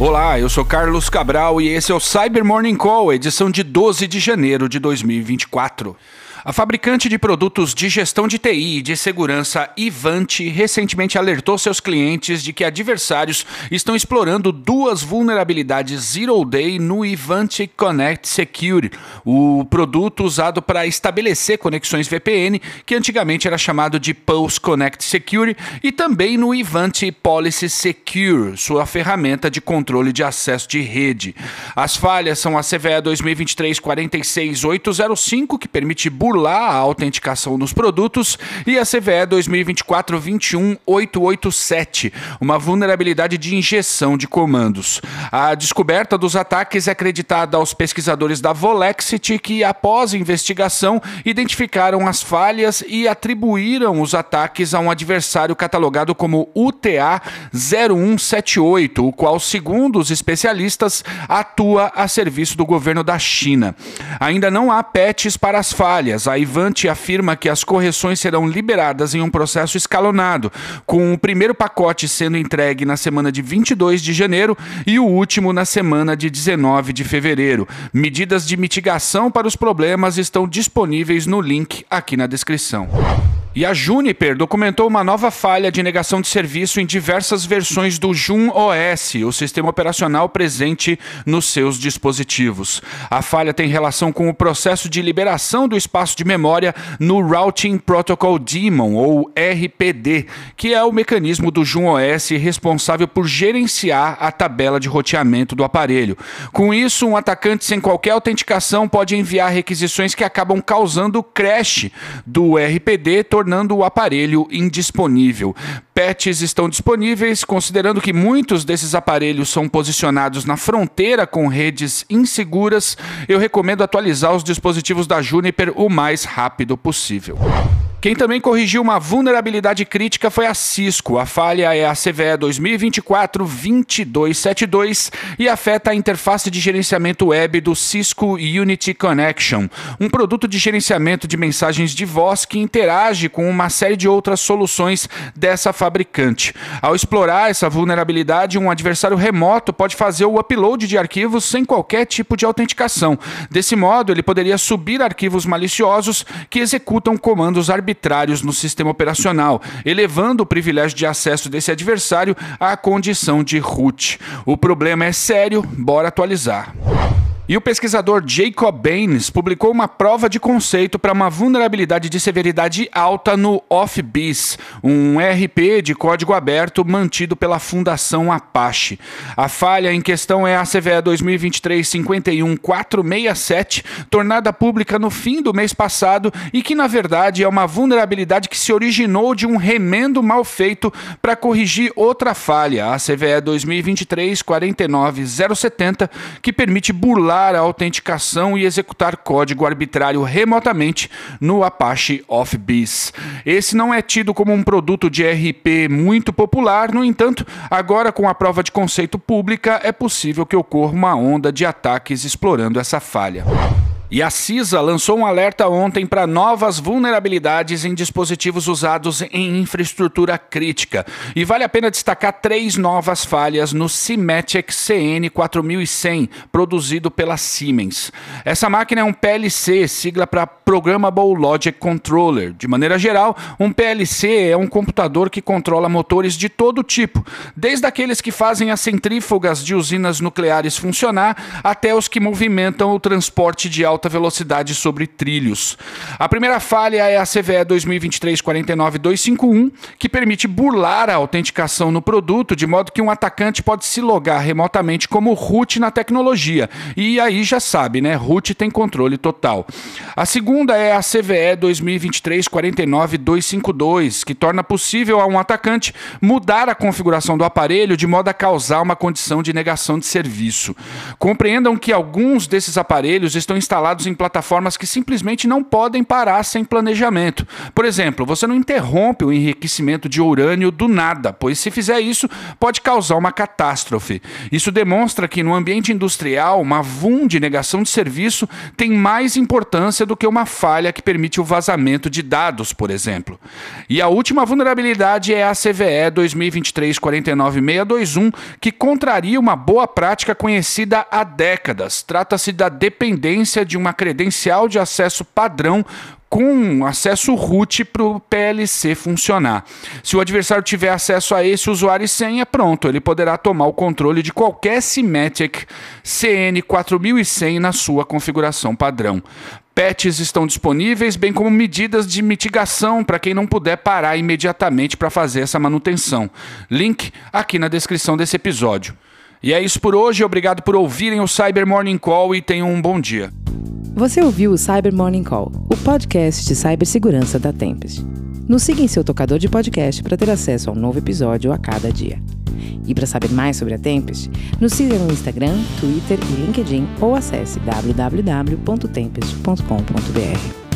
Olá, eu sou Carlos Cabral e esse é o Cyber Morning Call, edição de 12 de janeiro de 2024. A fabricante de produtos de gestão de TI e de segurança Ivanti recentemente alertou seus clientes de que adversários estão explorando duas vulnerabilidades Zero Day no Ivanti Connect Secure, o produto usado para estabelecer conexões VPN, que antigamente era chamado de Pulse Connect Secure, e também no Ivanti Policy Secure, sua ferramenta de controle de acesso de rede. As falhas são a CVE 2023 46805, que permite burlar a autenticação nos produtos, e a CVE 2024-21887, uma vulnerabilidade de injeção de comandos. A descoberta dos ataques é acreditada aos pesquisadores da Volexity, que, após investigação, identificaram as falhas e atribuíram os ataques a um adversário catalogado como UTA 0178, o qual, segundo os especialistas, atua a serviço do governo da China. Ainda não há patches para as falhas, a Ivante afirma que as correções serão liberadas em um processo escalonado, com o primeiro pacote sendo entregue na semana de 22 de janeiro e o último na semana de 19 de fevereiro. Medidas de mitigação para os problemas estão disponíveis no link aqui na descrição. E a Juniper documentou uma nova falha de negação de serviço em diversas versões do Jun OS, o sistema operacional presente nos seus dispositivos. A falha tem relação com o processo de liberação do espaço de memória no Routing Protocol Daemon, ou RPD, que é o mecanismo do Jun OS responsável por gerenciar a tabela de roteamento do aparelho. Com isso, um atacante sem qualquer autenticação pode enviar requisições que acabam causando crash do RPD, tornando o aparelho indisponível. Patches estão disponíveis, considerando que muitos desses aparelhos são posicionados na fronteira com redes inseguras. Eu recomendo atualizar os dispositivos da Juniper o mais rápido possível. Quem também corrigiu uma vulnerabilidade crítica foi a Cisco. A falha é a CVE 2024-2272 e afeta a interface de gerenciamento web do Cisco Unity Connection, um produto de gerenciamento de mensagens de voz que interage com uma série de outras soluções dessa fabricante. Ao explorar essa vulnerabilidade, um adversário remoto pode fazer o upload de arquivos sem qualquer tipo de autenticação. Desse modo, ele poderia subir arquivos maliciosos que executam comandos arbitrários arbitrários no sistema operacional, elevando o privilégio de acesso desse adversário à condição de root. O problema é sério, bora atualizar. E o pesquisador Jacob Baines publicou uma prova de conceito para uma vulnerabilidade de severidade alta no OffBees, um RP de código aberto mantido pela Fundação Apache. A falha em questão é a CVE 2023-51467, tornada pública no fim do mês passado e que, na verdade, é uma vulnerabilidade que se originou de um remendo mal feito para corrigir outra falha, a CVE 2023-49070, que permite burlar a autenticação e executar código arbitrário remotamente no Apache OffBees. Esse não é tido como um produto de RP muito popular, no entanto, agora com a prova de conceito pública, é possível que ocorra uma onda de ataques explorando essa falha. E a CISA lançou um alerta ontem para novas vulnerabilidades em dispositivos usados em infraestrutura crítica. E vale a pena destacar três novas falhas no Symmetric CN4100, produzido pela Siemens. Essa máquina é um PLC, sigla para Programmable Logic Controller. De maneira geral, um PLC é um computador que controla motores de todo tipo, desde aqueles que fazem as centrífugas de usinas nucleares funcionar até os que movimentam o transporte de alta alta velocidade sobre trilhos. A primeira falha é a CVE 2023-49251, que permite burlar a autenticação no produto, de modo que um atacante pode se logar remotamente como root na tecnologia. E aí já sabe, né? Root tem controle total. A segunda é a CVE 2023-49252, que torna possível a um atacante mudar a configuração do aparelho de modo a causar uma condição de negação de serviço. Compreendam que alguns desses aparelhos estão instalados instalados em plataformas que simplesmente não podem parar sem planejamento. Por exemplo, você não interrompe o enriquecimento de urânio do nada, pois se fizer isso, pode causar uma catástrofe. Isso demonstra que no ambiente industrial, uma VUM de negação de serviço tem mais importância do que uma falha que permite o vazamento de dados, por exemplo. E a última vulnerabilidade é a CVE 2023-49621, que contraria uma boa prática conhecida há décadas. Trata-se da dependência de uma credencial de acesso padrão com acesso root para o PLC funcionar. Se o adversário tiver acesso a esse usuário e senha, pronto, ele poderá tomar o controle de qualquer Symmetric CN4100 na sua configuração padrão. Patches estão disponíveis, bem como medidas de mitigação para quem não puder parar imediatamente para fazer essa manutenção. Link aqui na descrição desse episódio. E é isso por hoje, obrigado por ouvirem o Cyber Morning Call e tenham um bom dia. Você ouviu o Cyber Morning Call, o podcast de cibersegurança da Tempest. Nos siga em seu tocador de podcast para ter acesso a um novo episódio a cada dia. E para saber mais sobre a Tempest, nos siga no Instagram, Twitter e LinkedIn ou acesse www.tempest.com.br.